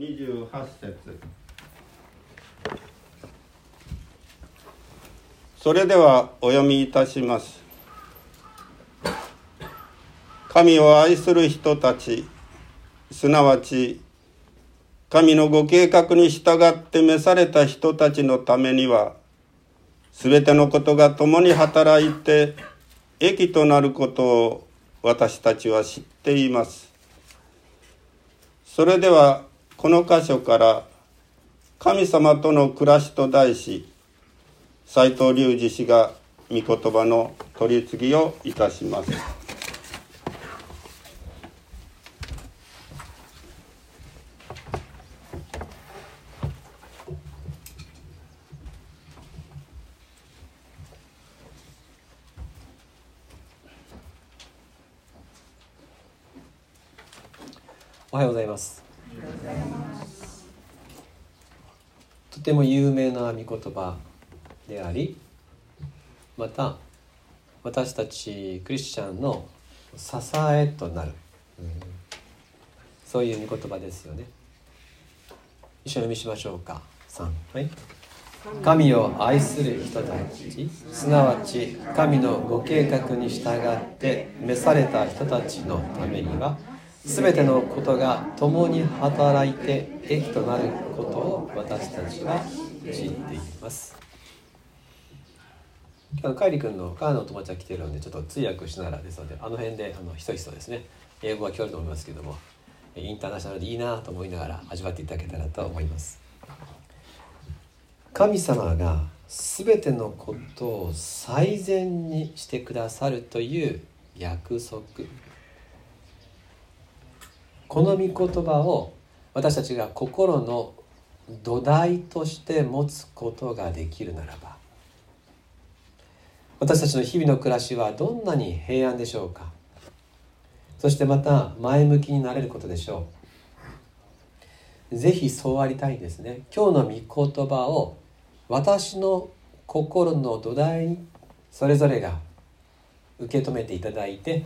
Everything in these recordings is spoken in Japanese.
28節。それではお読みいたします。神を愛する人たちすなわち神のご計画に従って召された人たちのためにはすべてのことが共に働いて益となることを私たちは知っています。それではこの箇所から「神様との暮らし」と題し斎藤隆二氏が御言葉の取り次ぎをいたします。おはようございますとても有名な御言葉でありまた私たちクリスチャンの支えとなる、うん、そういう御言葉ですよね。一緒に読みしましょうか。3はい。神を愛する人たち。すなわち神のご計画に従って召された人たちのためには全てのことが共に働いて益となることを私たちは知っています。今日のカイリ君のカーの友達が来てるのでちょっと通訳しながらですのであの辺であのひそひそですね。英語は聞こえると思いますけどもインターナショナルでいいなと思いながら味わっていただけたらと思います。神様が全てのことを最善にしてくださるという約束。この御言葉を私たちが心の土台として持つことができるならば私たちの日々の暮らしはどんなに平安でしょうか。そしてまた前向きになれることでしょう。ぜひそうありたいですね。今日の御言葉を私の心の土台にそれぞれが受け止めていただいて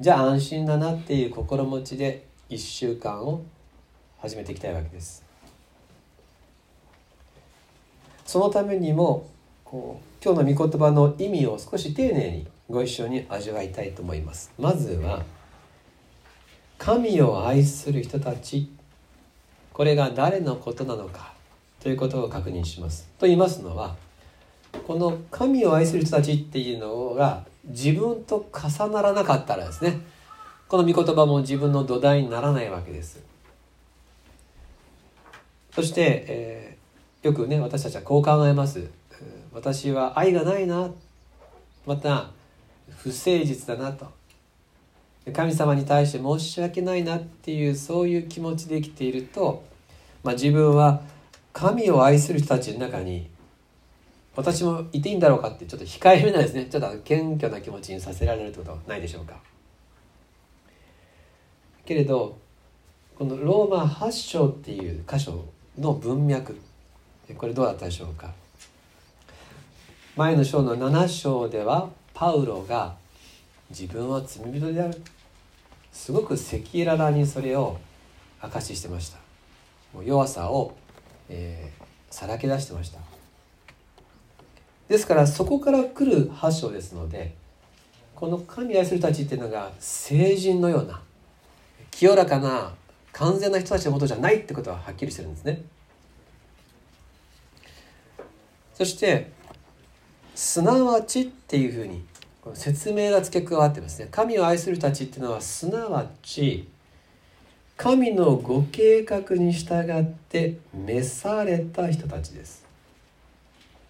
じゃあ安心だなっていう心持ちで1週間を始めていきたいわけです。そのためにもこう今日の御言葉の意味を少し丁寧にご一緒に味わいたいと思います。まずは神を愛する人たちこれが誰のことなのかということを確認します。と言いますのはこの神を愛する人たちっていうのが自分と重ならなかったらですねこの御言葉も自分の土台にならないわけです。そして、えー、よくね私たちはこう考えます。私は愛がないな。また不誠実だなと。神様に対して申し訳ないな。っていうそういう気持ちで生きていると、まあ、自分は神を愛する人たちの中に私もいていいんだろうかってちょっと控えめなですね。ちょっと謙虚な気持ちにさせられるってことはないでしょうか。けれどこのローマ8章っていう箇所の文脈これどうだったでしょうか？前の章の7章ではパウロが自分は罪人である。すごく赤裸々にそれを明かししてました。もう弱さを、えー、さらけ出してました。ですからそこから来る8章ですのでこの神愛する人たちっていうのが聖人のような清らかな完全な人たちのもとじゃないってことははっきりしてるんですね。そしてすなわちっていうふうに説明が付け加わってますね。神を愛する人たちっていうのはすなわち神のご計画に従って召された人たちです。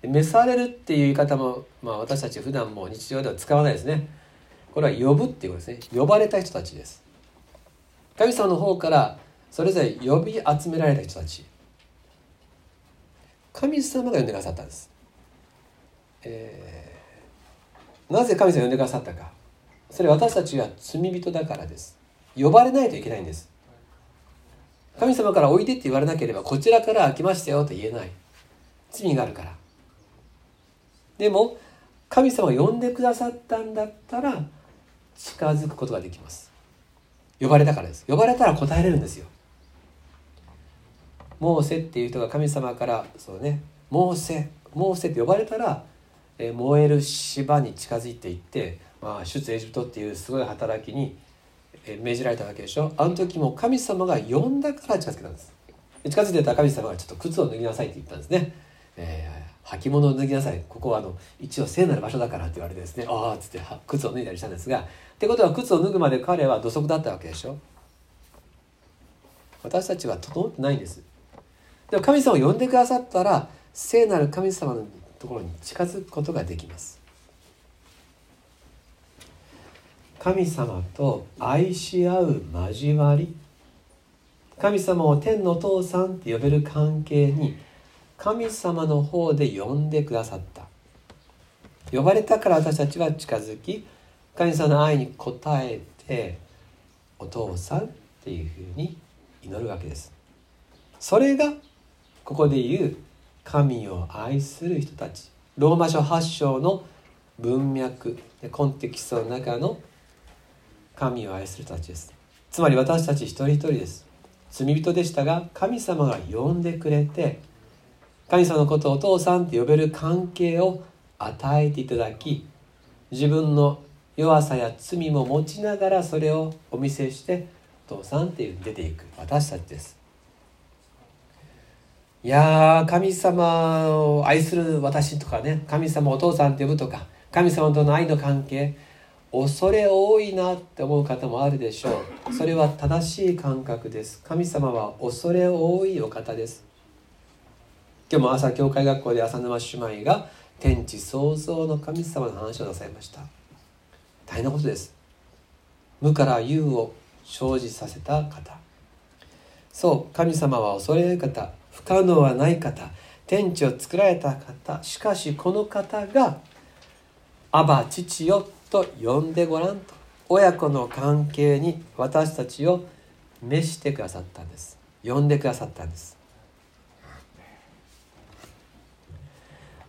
召されるっていう言い方も、まあ、私たち普段も日常では使わないですね。これは呼ぶっていうことですね。呼ばれた人たちです。神様の方からそれぞれ呼び集められた人たち。神様が呼んでくださったんです、えー、なぜ神様が呼んでくださったか。それ私たちが罪人だからです。呼ばれないといけないんです。神様からおいでって言われなければこちらから来ましたよと言えない。罪があるから。でも神様が呼んでくださったんだったら近づくことができます。呼ばれたからです。呼ばれたら答えれるんですよ。モーセっていう人が神様からそうねモーセモーセって呼ばれたら、えー、燃える芝に近づいていって、まあ、出エジプトっていうすごい働きに、えー、命じられたわけでしょ。あの時も神様が呼んだから近づけたんです。近づいてた神様がちょっと靴を脱ぎなさいって言ったんですね、えー、履物を脱ぎなさい。ここはあの一応聖なる場所だからって言われてですねああっつって靴を脱いだりしたんですがってことは靴を脱ぐまで彼は土足だったわけでしょ？私たちは整ってないんです。でも神様を呼んでくださったら聖なる神様のところに近づくことができます。神様と愛し合う交わり。神様を天のお父さんって呼べる関係に神様の方で呼んでくださった。呼ばれたから私たちは近づき神様の愛に応えてお父さんっていうふうに祈るわけです。それがここで言う神を愛する人たち。ローマ書8章の文脈コンテキストの中の神を愛する人たちです。つまり私たち一人一人です。罪人でしたが神様が呼んでくれて神様のことをお父さんって呼べる関係を与えていただき自分の弱さや罪も持ちながらそれをお見せしてお父さんっていう出ていく私たちです。いや神様を愛する私とかね神様お父さんって呼ぶとか神様との愛の関係恐れ多いなって思う方もあるでしょう。それは正しい感覚です。神様は恐れ多いお方です。今日も朝教会学校で浅沼姉妹が天地創造の神様の話をなさいました。大変なことです。無から有を生じさせた方。そう神様は恐れる方。不可能はない方。天地を作られた方。しかしこの方が「アバ父よ」と呼んでごらんと。親子の関係に私たちを召してくださったんです。呼んでくださったんです。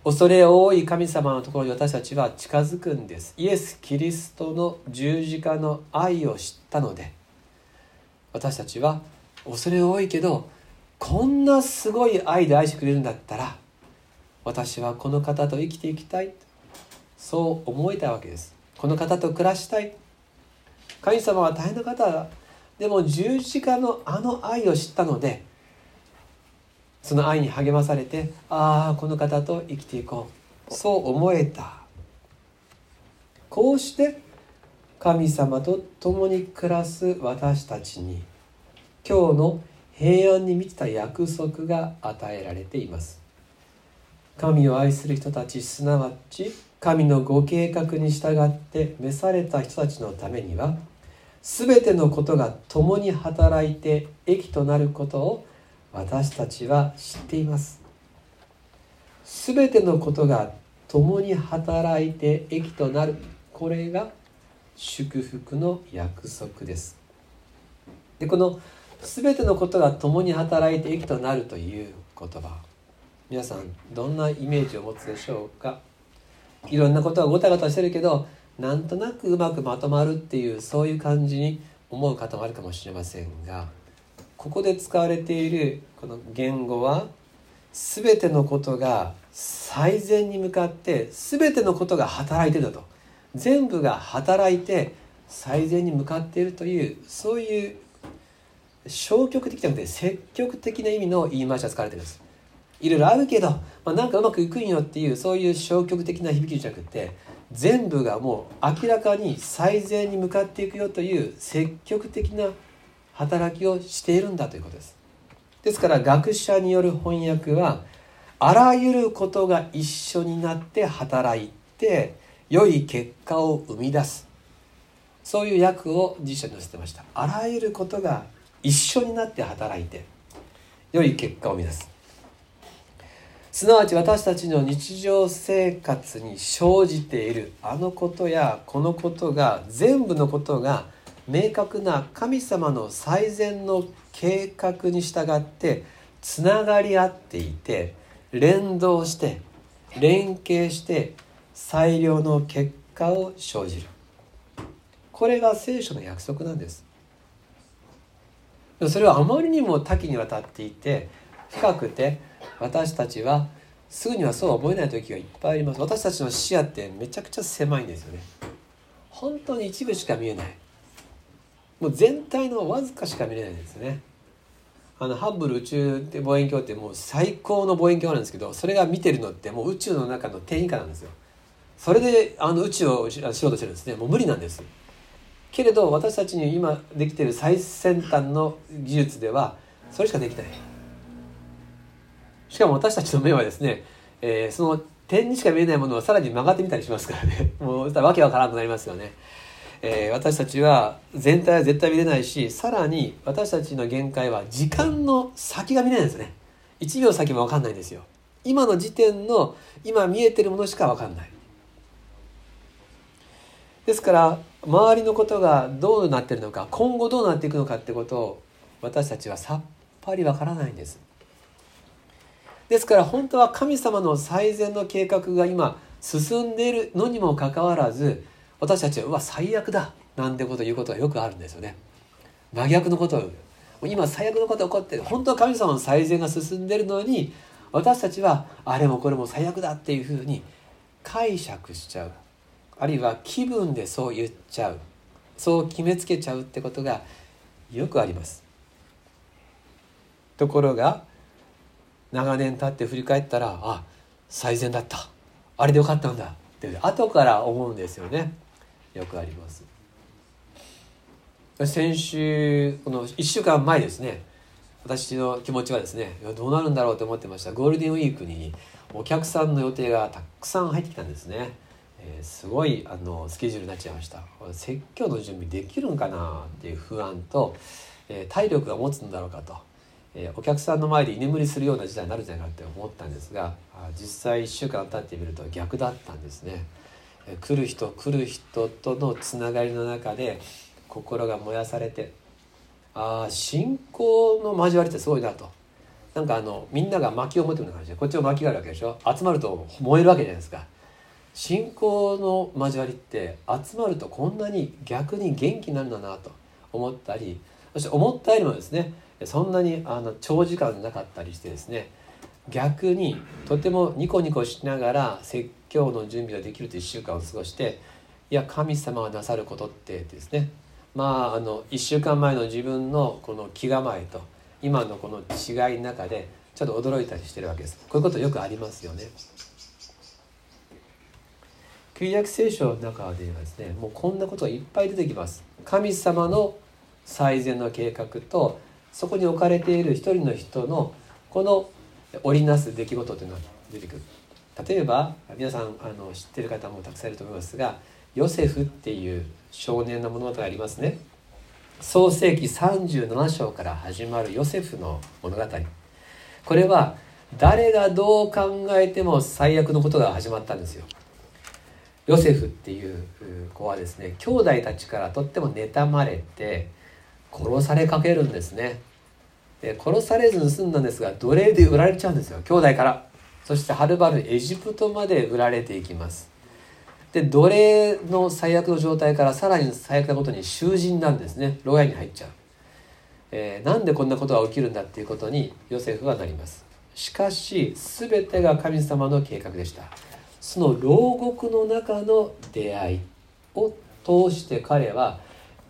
恐れ多い神様のところに私たちは近づくんです。イエス・キリストの十字架の愛を知ったので私たちは恐れ多いけどこんなすごい愛で愛してくれるんだったら私はこの方と生きていきたいそう思えたわけです。この方と暮らしたい。神様は大変な方だでも十字架のあの愛を知ったのでその愛に励まされてああこの方と生きていこう。そう思えた。こうして神様と共に暮らす私たちに今日の平安に満ちた約束が与えられています。神を愛する人たちすなわち神のご計画に従って召された人たちのためには全てのことが共に働いて益となることを私たちは知っています。全てのことが共に働いて益となる。これが祝福の約束です。でこの全てのことが共に働いて益となるという言葉。皆さんどんなイメージを持つでしょうか？いろんなことはごたごたしてるけどなんとなくうまくまとまるっていうそういう感じに思う方もあるかもしれませんが。ここで使われているこの言語は全てのことが最善に向かって全てのことが働いてるだと。全部が働いて最善に向かっているというそういう消極的じゃなくて積極的な意味の言い回しが使われてるんです。いろいろあるけど、まあ、なんかうまくいくんよっていうそういう消極的な響きじゃなくて全部がもう明らかに最善に向かっていくよという積極的な働きをしているんだということです。ですから学者による翻訳はあらゆることが一緒になって働いて良い結果を生み出す。そういう訳を辞書に載せてました。あらゆることが一緒になって働いて良い結果を生み出す。すなわち私たちの日常生活に生じているあのことやこのことが全部のことが明確な神様の最善の計画に従ってつながり合っていて連動して連携して最良の結果を生じる。これが聖書の約束なんです。それはあまりにも多岐にわたっていて深くて私たちはすぐにはそうは思えない時がいっぱいあります。私たちの視野ってめちゃくちゃ狭いんですよね。本当に一部しか見えない。もう全体のわずかしか見れないんですね。あのハッブル宇宙望遠鏡ってもう最高の望遠鏡なんですけどそれが見てるのってもう宇宙の中の点以下なんですよ。それであの宇宙を知ろうとしてるんですね。もう無理なんですけれど私たちに今できてる最先端の技術ではそれしかできない。しかも私たちの目はですね、えー、その点にしか見えないものをさらに曲がってみたりしますからね。もうわけわからんくなりますよね、えー、私たちは全体は絶対見れないしさらに私たちの限界は時間の先が見れないんですね。1秒先も分かんないんですよ。今の時点の今見えてるものしか分かんない。ですから周りのことがどうなってるのか今後どうなっていくのかってことを私たちはさっぱりわからないんです。ですから本当は神様の最善の計画が今進んでいるのにもかかわらず私たちはうわ最悪だなんてことを言うことがよくあるんですよね。真逆のことを今最悪のこと起こって本当は神様の最善が進んでるのに私たちはあれもこれも最悪だっていうふうに解釈しちゃう。あるいは気分でそう言っちゃう。そう決めつけちゃうってことがよくあります。ところが長年経って振り返ったらあ最善だった。あれでよかったんだって後から思うんですよね。よくあります。先週この1週間前ですね。私の気持ちはですねどうなるんだろうと思ってました。ゴールデンウィークにお客さんの予定がたくさん入ってきたんですね、えー、すごいあのスケジュールになっちゃいました。説教の準備できるんかなっていう不安と、えー、体力が持つんだろうかと。えお客さんの前で居眠りするような時代になるんじゃないかって思ったんですが実際1週間経ってみると逆だったんですね。来る人来る人とのつながりの中で心が燃やされてああ信仰の交わりってすごいなと。なんかあのみんなが薪を持ってるような感じでこっちも薪があるわけでしょ？集まると燃えるわけじゃないですか信仰の交わりって集まるとこんなに逆に元気になるんだなと思ったりそして思ったよりもですねそんなにあの長時間なかったりしてですね逆にとてもニコニコしながら説教の準備ができると1週間を過ごしていや神様がなさることってですね。まああの1週間前の自分のこの気構えと今のこの違いの中でちょっと驚いたりしてるわけです。こういうことよくありますよね。旧約聖書の中ではですねもうこんなことがいっぱい出てきます。神様の最善の計画とそこに置かれている一人の人のこの織りなす出来事というのが出てくる。例えば皆さんあの知ってる方もたくさんいると思いますがヨセフっていう少年の物語がありますね。創世紀37章から始まるヨセフの物語。これは誰がどう考えても最悪のことが始まったんですよ。ヨセフっていう子はですね兄弟たちからとっても妬まれて殺されかけるんですね。で殺されずに済んだんですが奴隷で売られちゃうんですよ兄弟から。そしてはるばるエジプトまで売られていきます。で奴隷の最悪の状態からさらに最悪なことに囚人なんですね。牢屋に入っちゃう、えー、なんでこんなことが起きるんだっていうことにヨセフはなります。しかし全てが神様の計画でした。その牢獄の中の出会いを通して彼は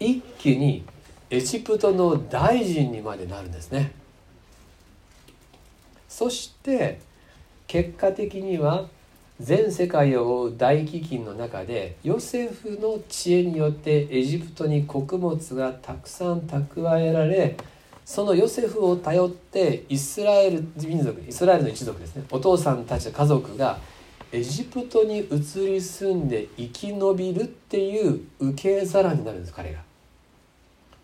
一気にエジプトの大臣にまでなるんですね。そして結果的には全世界を覆う大飢饉の中でヨセフの知恵によってエジプトに穀物がたくさん蓄えられそのヨセフを頼ってイスラエル民族イスラエルの一族ですねお父さんたち家族がエジプトに移り住んで生き延びるっていう受け皿になるんです彼が。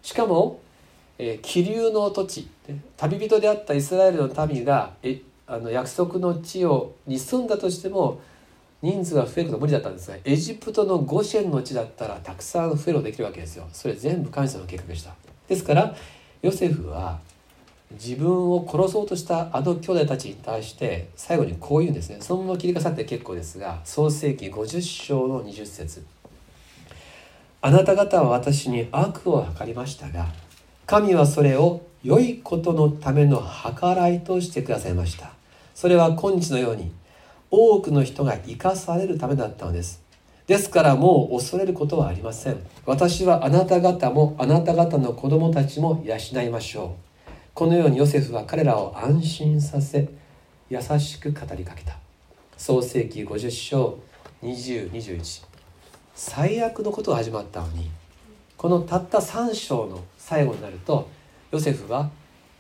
しかも、えー、気流の土地旅人であったイスラエルの民がえあの約束の地をに住んだとしても人数が増えるの無理だったんですがエジプトのゴシェンの地だったらたくさん増えるできるわけですよ。それ全部神様の計画でした。ですからヨセフは自分を殺そうとしたあの兄弟たちに対して最後にこう言うんですね。そのまま切り替わって結構ですが創世紀50章の20節。あなた方は私に悪を図りましたが神はそれを良いことのための計らいとしてくださいました。それは今日のように多くの人が生かされるためだったのです。ですからもう恐れることはありません。私はあなた方もあなた方の子供たちも養いましょう。このようにヨセフは彼らを安心させ優しく語りかけた。創世紀50章2021最悪のことが始まったのにこのたった3章の最後になるとヨセフは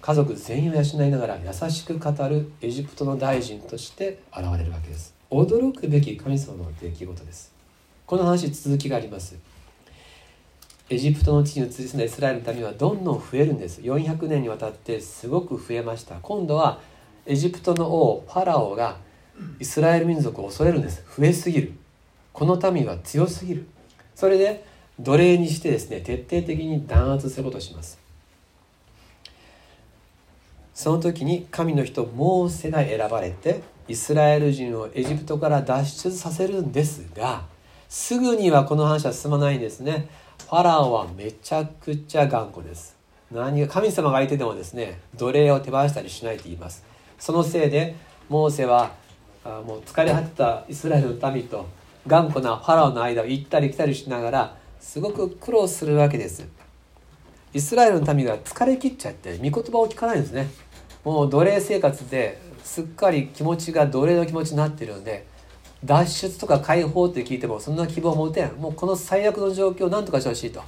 家族全員を養いながら優しく語るエジプトの大臣として現れるわけです。驚くべき神様の出来事です。この話続きがあります。エジプトの地に移り住んだイスラエルの民はどんどん増えるんです。400年にわたってすごく増えました。今度はエジプトの王ファラオがイスラエル民族を恐れるんです。増えすぎる。この民は強すぎる。それで奴隷にしてですね徹底的に弾圧することをします。その時に神の人モーセが選ばれてイスラエル人をエジプトから脱出させるんですがすぐにはこの話は進まないんですね。ファラオはめちゃくちゃ頑固です。何が神様が相手でもですね奴隷を手放したりしないと言います。そのせいでモーセはもう疲れ果てたイスラエルの民と頑固なファラオの間を行ったり来たりしながらすごく苦労するわけです。イスラエルの民が疲れ切っちゃって御言葉を聞かないんですね。もう奴隷生活ですっかり気持ちが奴隷の気持ちになってるんで脱出とか解放って聞いてもそんな希望を持てん。もうこの最悪の状況を何とかしてほしいと。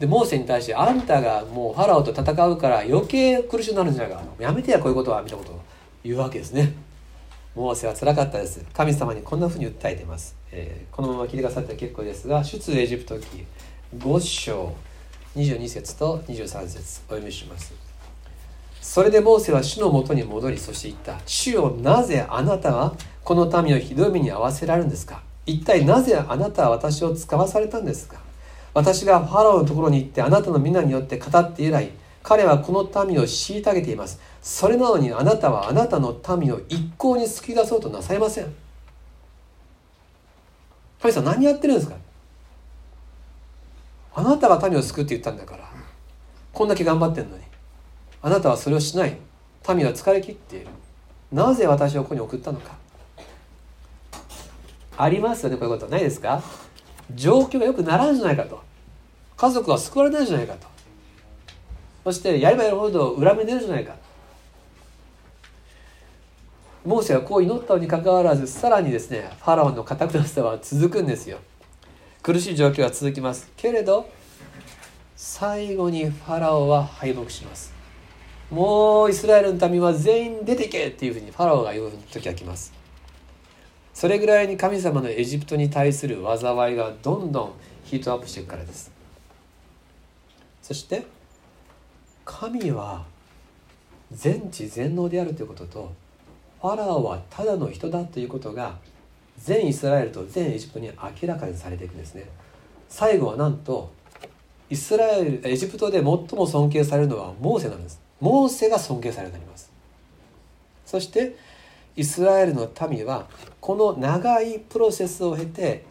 でモーセに対してあんたがもうファラオと戦うから余計苦しくなるんじゃないかやめてやこういうことはみたいなことを言うわけですね。モーセは辛かったです。神様にこんなふうに訴えています、えー、このまま聞いてくださって結構ですが出エジプト記5章22節と23節お読みします。それでモーセは主のもとに戻りそして言った。主よなぜあなたはこの民をひどい目に遭わせられるんですか？一体なぜあなたは私を使わされたんですか？私がファラオのところに行ってあなたの皆によって語って以来彼はこの民を虐げています。それなのにあなたはあなたの民を一向に救い出そうとなさいません。神様何やってるんですか？あなたが民を救って言ったんだからこんだけ頑張ってんのに。あなたはそれをしない。民は疲れ切っている。なぜ私をここに送ったのか。ありますよねこういうこと。ないですか。状況が良くならんじゃないかと。家族は救われないじゃないかと。そしてやればやるほど恨み出るじゃないか。モーセはこう祈ったのにかかわらずさらにですねファラオの固くなさは続くんですよ。苦しい状況が続きます。けれど最後にファラオは敗北します。もうイスラエルの民は全員出てけっていうふうにファラオが言う時が来ます。それぐらいに神様のエジプトに対する災いがどんどんヒートアップしていくからです。そして神は全知全能であるということとファラオはただの人だということが全イスラエルと全エジプトに明らかにされていくんですね。最後はなんとイスラエルエジプトで最も尊敬されるのはモーセなんです。モーセが尊敬されるようになります。そしてイスラエルの民はこの長いプロセスを経て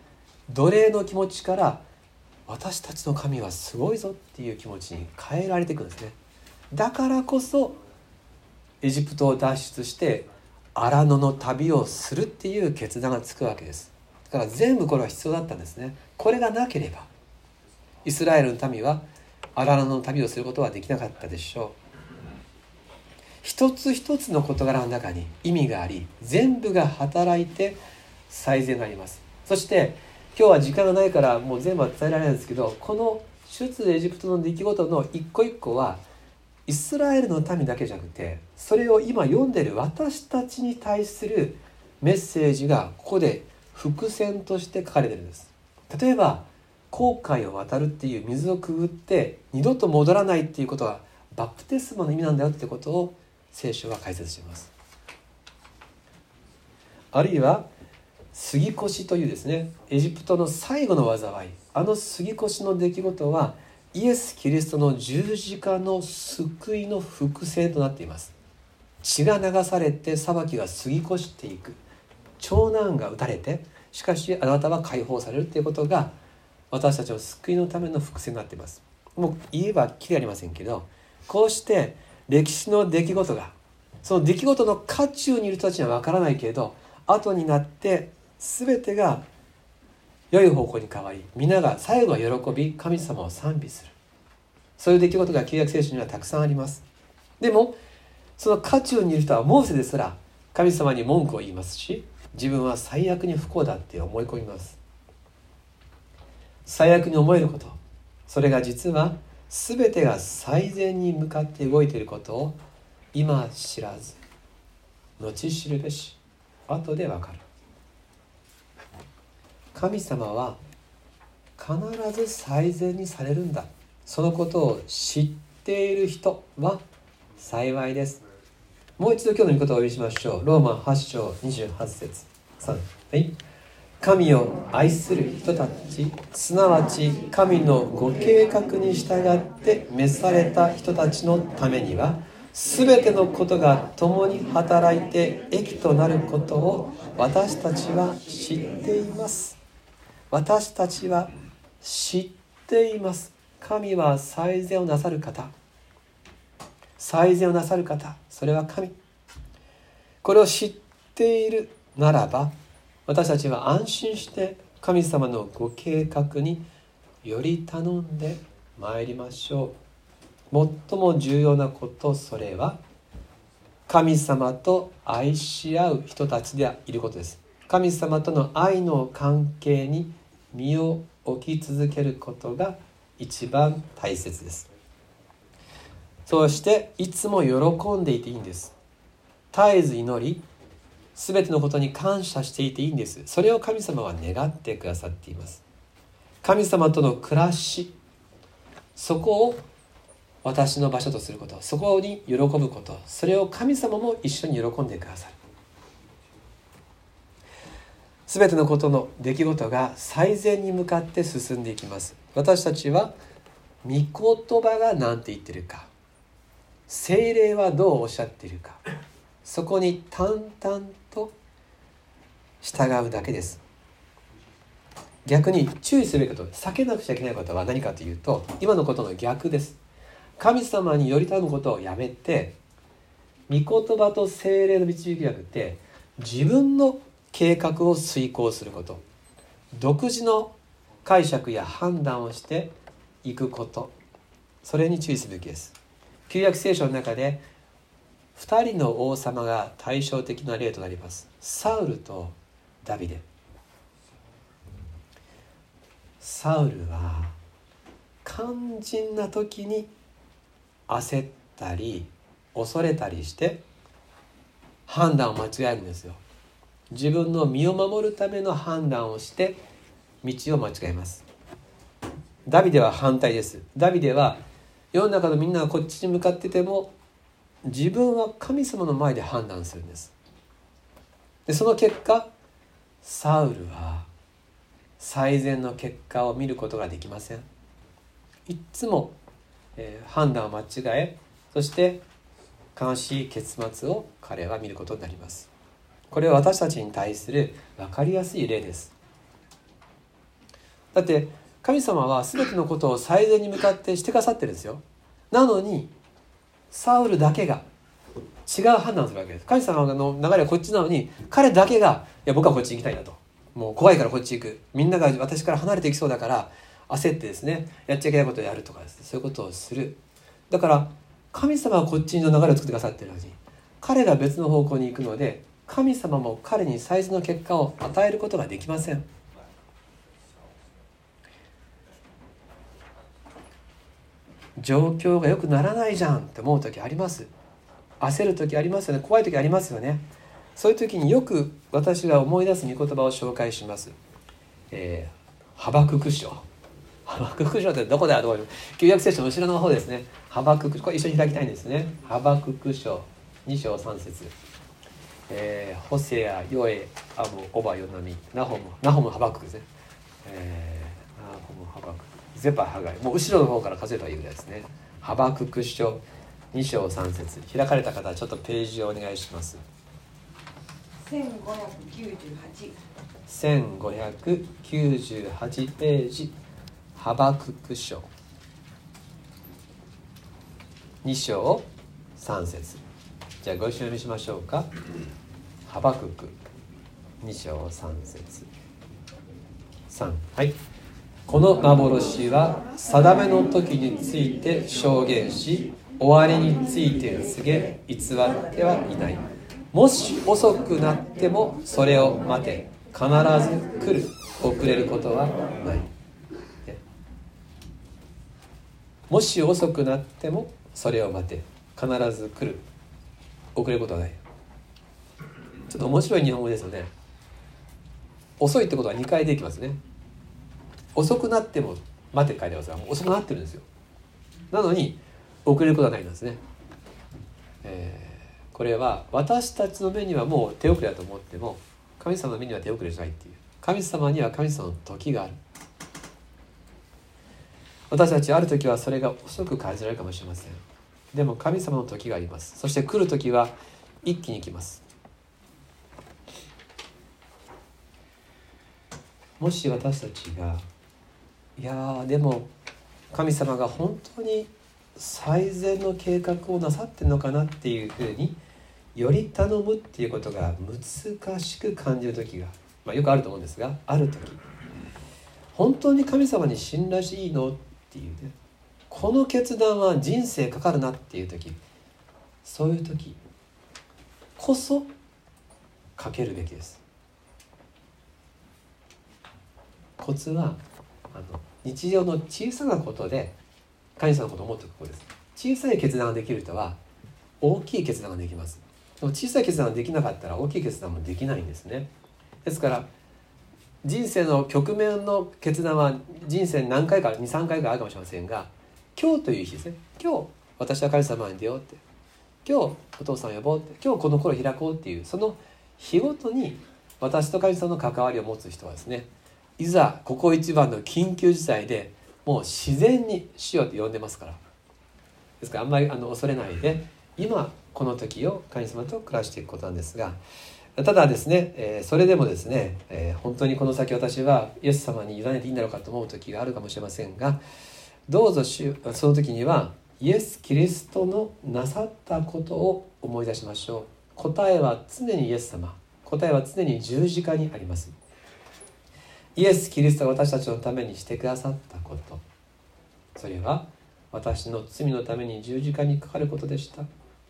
奴隷の気持ちから私たちの神はすごいぞっていう気持ちに変えられていくんですね。だからこそエジプトを脱出して荒野の旅をするっていう決断がつくわけです。だから全部これは必要だったんですね。これがなければイスラエルの民は荒野の旅をすることはできなかったでしょう。一つ一つの事柄の中に意味があり全部が働いて最善になります。そして今日は時間がないからもう全部は伝えられないんですけどこの出エジプトの出来事の一個一個はイスラエルの民だけじゃなくてそれを今読んでる私たちに対するメッセージがここで伏線として書かれてるんです。例えば航海を渡るっていう水をくぐって二度と戻らないっていうことはバプテスマの意味なんだよってことを聖書は解説しています。あるいは杉越というですねエジプトの最後の災いあの杉越の出来事はイエス・キリストの十字架の救いの伏線となっています。血が流されて裁きが過ぎ越していく。長男が撃たれてしかしあなたは解放されるということが私たちの救いのための伏線になっています。もう言えばきりありませんけどこうして歴史の出来事がその出来事の渦中にいる人たちには分からないけれど後になって全てが良い方向に変わり皆が最後は喜び神様を賛美する。そういう出来事が旧約聖書にはたくさんあります。でもその渦中にいる人はモーセですら神様に文句を言いますし自分は最悪に不幸だって思い込みます。最悪に思えることそれが実は全てが最善に向かって動いていることを今知らず後知るべし後でわかる。神様は必ず最善にされるんだ。そのことを知っている人は幸いです。もう一度今日の御言葉をお呼びしましょう。ローマ8章28節。3はい。神を愛する人たちすなわち神のご計画に従って召された人たちのためには全てのことが共に働いて益となることを私たちは知っています。私たちは知っています。神は最善をなさる方。最善をなさる方。それは神。これを知っているならば私たちは安心して神様のご計画により頼んでまいりましょう。最も重要なことそれは神様と愛し合う人たちでいることです。神様との愛の関係に身を置き続けることが一番大切です。そしていつも喜んでいていいんです。絶えず祈り全てのことに感謝していていいんです。それを神様は願ってくださっています。神様との暮らしそこを私の場所とすることそこに喜ぶことそれを神様も一緒に喜んでくださる。全てのことの出来事が最善に向かって進んでいきます。私たちは御言葉が何て言ってるか精霊はどうおっしゃっているかそこに淡々従うだけです。逆に注意すべきこと避けなくちゃいけないことは何かというと今のことの逆です。神様により頼むことをやめて御言葉と精霊の導きじゃなくて自分の計画を遂行すること独自の解釈や判断をしていくこと。それに注意すべきです。旧約聖書の中で2人の王様が対照的な例となります。サウルとダビデ。サウルは肝心な時に焦ったり恐れたりして判断を間違えるんですよ。自分の身を守るための判断をして道を間違えます。ダビデは反対です。ダビデは世の中のみんながこっちに向かってても自分は神様の前で判断するんです。でその結果サウルは最善の結果を見ることができません。いつもえー、判断を間違えそして悲しい結末を彼は見ることになります。これは私たちに対する分かりやすい例です。だって神様は全てのことを最善に向かってしてくださってるんですよ。なのにサウルだけが違う判断するわけです。神様の流れはこっちなのに彼だけがいや僕はこっち行きたいんだと。もう怖いからこっち行く。みんなが私から離れていきそうだから焦ってですねやっちゃいけないことをやるとかです。ねそういうことをする。だから神様はこっちの流れを作ってくださってるのに彼が別の方向に行くので神様も彼に最初の結果を与えることができません。状況が良くならないじゃんって思う時あります。焦る時ありますよね。怖い時ありますよね。そういう時によく私が思い出す御言葉を紹介します、えー、ハバクク書。ハバクク書ってどこだと思う。旧約聖書の後ろの方ですね。ハバククこれ一緒に開きたいんですね。ハバクク書。2章3節。えー、ホセア、ヨエ、アム、オバ、ヨナミ、ナホム、ナホム、ハバククですね。えー、ナホム、ハバクク、ゼパ、ハガイ。もう後ろの方から数えたらいいぐらいですね。ハバクク書。2章3節。開かれた方、ちょっとページをお願いします。1598。1598ページ。ハバクク書。2章3節。じゃあご一緒にしましょうか。ハバクク。2章3節。3はい。この幻は定めの時について証言し終わりについて告げ偽ってはいない。もし遅くなってもそれを待て。必ず来る。遅れることはない。もし遅くなってもそれを待て。必ず来る。遅れることはない。ちょっと面白い日本語ですよね。遅いってことは2回できますね。遅くなっても待てって書いてますが遅くなってるんですよ。なのに遅れることはないんですね、えー、これは私たちの目にはもう手遅れだと思っても神様の目には手遅れじゃないっていう。神様には神様の時がある。私たちある時はそれが遅く感じられるかもしれません。でも神様の時があります。そして来る時は一気に来ます。もし私たちがいやでも神様が本当に最善の計画をなさってるのかなっていうふうにより頼むっていうことが難しく感じる時が、まあ、よくあると思うんですがある時。本当に神様に信頼していいのっていうね。この決断は人生かかるなっていう時。そういう時。こそかけるべきです。コツはあの日常の小さなことで神様のことを思っておくことです。小さい決断ができる人は大きい決断ができます。でも小さい決断ができなかったら大きい決断もできないんですね。ですから人生の局面の決断は人生何回か23回かあるかもしれませんが今日という日ですね。今日私は神様に出ようって。今日お父さん呼ぼうって。今日この頃開こうっていうその日ごとに私と神様の関わりを持つ人はですねいざここ一番の緊急事態でもう自然に死よって呼んでますから。ですからあんまりあの恐れないで今この時を神様と暮らしていくことなんですがただですね、え、それでもですね、え、本当にこの先私はイエス様に委ねていいんだろうかと思う時があるかもしれませんがどうぞその時にはイエス・キリストのなさったことを思い出しましょう。答えは常にイエス様。答えは常に十字架にあります。イエス・キリストが私たちのためにしてくださったこと。それは私の罪のために十字架にかかることでした。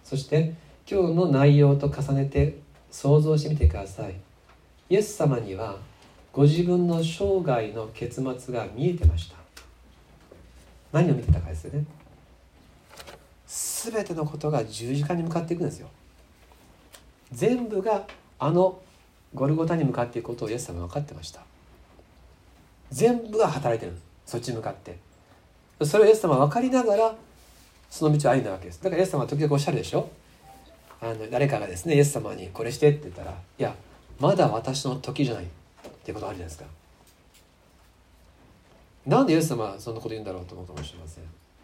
そして今日の内容と重ねて想像してみてください。イエス様にはご自分の生涯の結末が見えてました。何を見てたかですよね。全てのことが十字架に向かっていくんですよ。全部があのゴルゴタに向かっていくことをイエス様は分かってました。全部が働いてる。そっちに向かって。それをイエス様は分かりながらその道を歩んだわけです。だからイエス様は時々おっしゃるでしょ。あの誰かがですねイエス様にこれしてって言ったらいやまだ私の時じゃない。っていうことあるじゃないですか。なんでイエス様はそんなこと言うんだろうと思うかもしれません。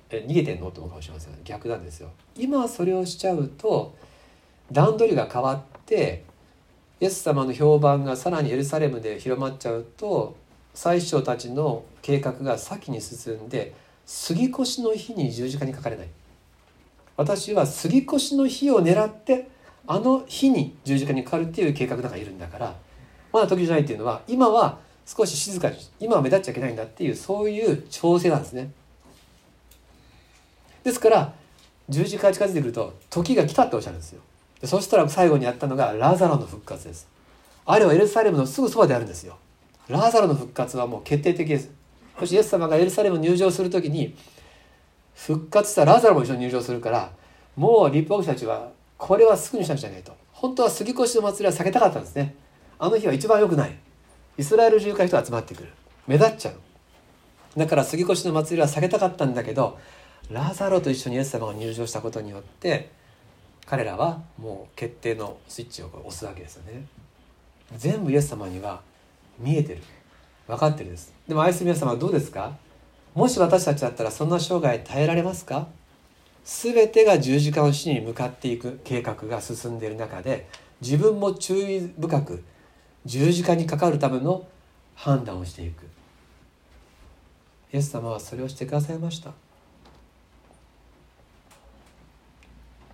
え逃げてんの？と思うかもしれません。逆なんですよ。今それをしちゃうと段取りが変わってイエス様の評判がさらにエルサレムで広まっちゃうと最初たちの計画が先に進んで杉越の日に十字架にかかれない。私は杉越の日を狙ってあの日に十字架にかかるっていう計画の中にいるんだからまだ時じゃないっていうのは今は少し静かに今は目立っちゃいけないんだっていうそういう調整なんですね。ですから十字架が近づいてくると時が来たっておっしゃるんですよ。でそしたら最後にやったのがラザロの復活です。あれはエルサレムのすぐそばであるんですよ。ラザロの復活はもう決定的です。そしイエス様がエルサレム入場する時に復活したラザロも一緒に入場するからもう立法者たちはこれはすぐにしなくちゃいけないと。本当は杉越の祭りは避けたかったんですね。あの日は一番良くない。イスラエル中から人集まってくる。目立っちゃう。だから杉越の祭りは避けたかったんだけどラザロと一緒にイエス様が入場したことによって彼らはもう決定のスイッチを押すわけですよね。全部イエス様には見えてる。分かってるです。でも愛する皆様どうですか？もし私たちだったらそんな生涯耐えられますか？全てが十字架の死に向かっていく計画が進んでいる中で自分も注意深く十字架にかかるための判断をしていく。イエス様はそれをしてくださいました。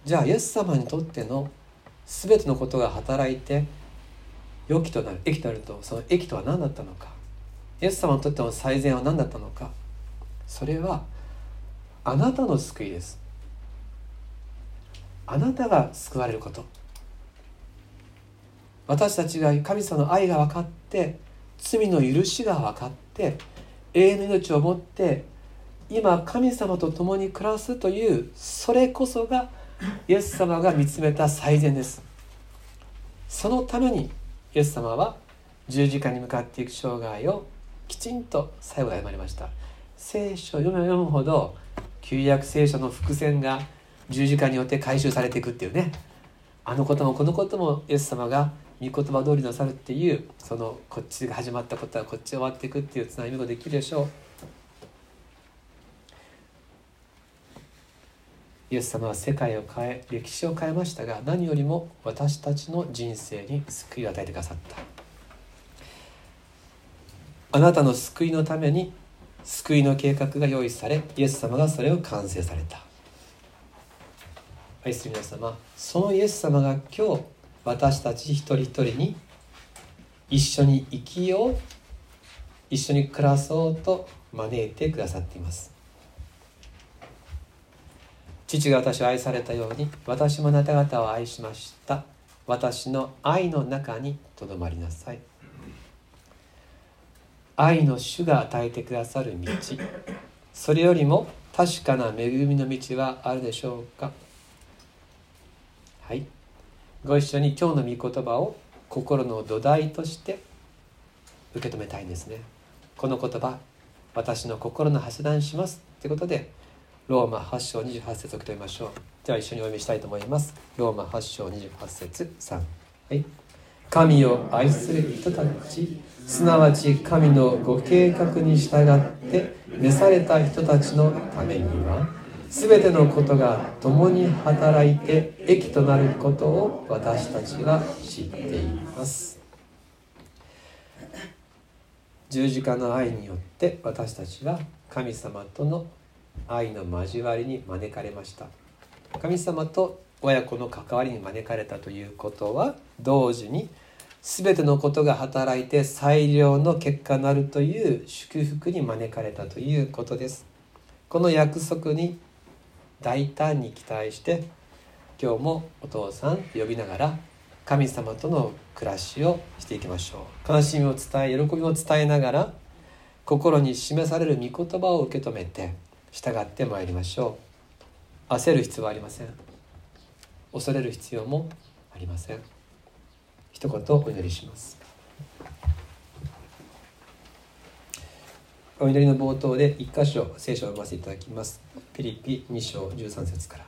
じゃあイエス様にとっての全てのことが働いて良きとなる益となるとその益とは何だったのか。イエス様にとっての最善は何だったのか。それはあなたの救いです。あなたが救われること。私たちが神様の愛が分かって罪の許しが分かって永遠の命を持って今神様と共に暮らすというそれこそがイエス様が見つめた最善です。そのためにイエス様は十字架に向かっていく生涯をきちんと最後で謝りました。聖書を読めば読むほど旧約聖書の伏線が十字架によって回収されていくっていうね。あのこともこのこともイエス様が御言葉通りなさるっていうそのこっちが始まったことはこっち終わっていくっていうつなぎもできるでしょう。イエス様は世界を変え歴史を変えましたが何よりも私たちの人生に救いを与えてくださった。あなたの救いのために救いの計画が用意されイエス様がそれを完成された。愛する皆様そのイエス様が今日私たち一人一人に一緒に生きよう一緒に暮らそうと招いてくださっています。父が私を愛されたように私もあなた方を愛しました。私の愛の中にとどまりなさい。愛の主が与えてくださる道。それよりも確かな恵みの道はあるでしょうか。はい。ご一緒に今日の御言葉を心の土台として受け止めたいんですね。この言葉私の心の発断します。ということでローマ8章28節を受け止めましょう。では一緒にお読みしたいと思います。ローマ8章28節3はい。神を愛する人たち。すなわち神のご計画に従って召された人たちのためには全てのことが共に働いて益となることを私たちは知っています。十字架の愛によって私たちは神様との愛の交わりに招かれました。神様と親子の関わりに招かれたということは同時に全てのことが働いて最良の結果になるという祝福に招かれたということです。この約束に大胆に期待して今日もお父さん呼びながら神様との暮らしをしていきましょう。悲しみを伝え喜びを伝えながら心に示される御言葉を受け止めて従ってまいりましょう。焦る必要はありません。恐れる必要もありません。一言お祈りします。お祈りの冒頭で一箇所聖書を読ませていただきます。ピリピ2章13節から。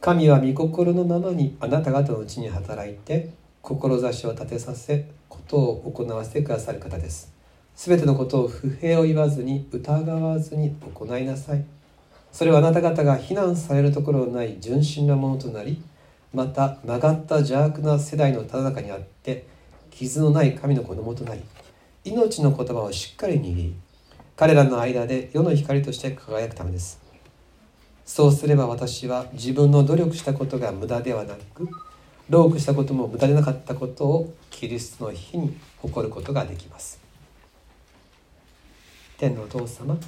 神は御心のままにあなた方のうちに働いて志を立てさせことを行わせてくださる方です。すべてのことを不平を言わずに疑わずに行いなさい。それはあなた方が非難されるところのない純真なものとなりまた曲がった邪悪な世代のただ中にあって傷のない神の子供となり命の言葉をしっかり握り彼らの間で世の光として輝くためです。そうすれば私は自分の努力したことが無駄ではなく労苦したことも無駄でなかったことをキリストの日に誇ることができます。天のお父様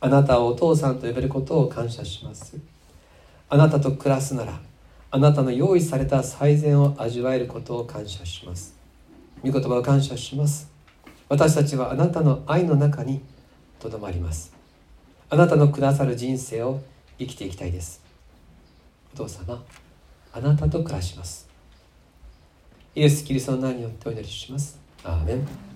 あなたをお父さんと呼べることを感謝します。あなたと暮らすならあなたの用意された最善を味わえることを感謝します。御言葉を感謝します。私たちはあなたの愛の中にとどまります。あなたのくださる人生を生きていきたいです。お父様あなたと暮らします。イエス・キリストの名によってお祈りします。アーメン。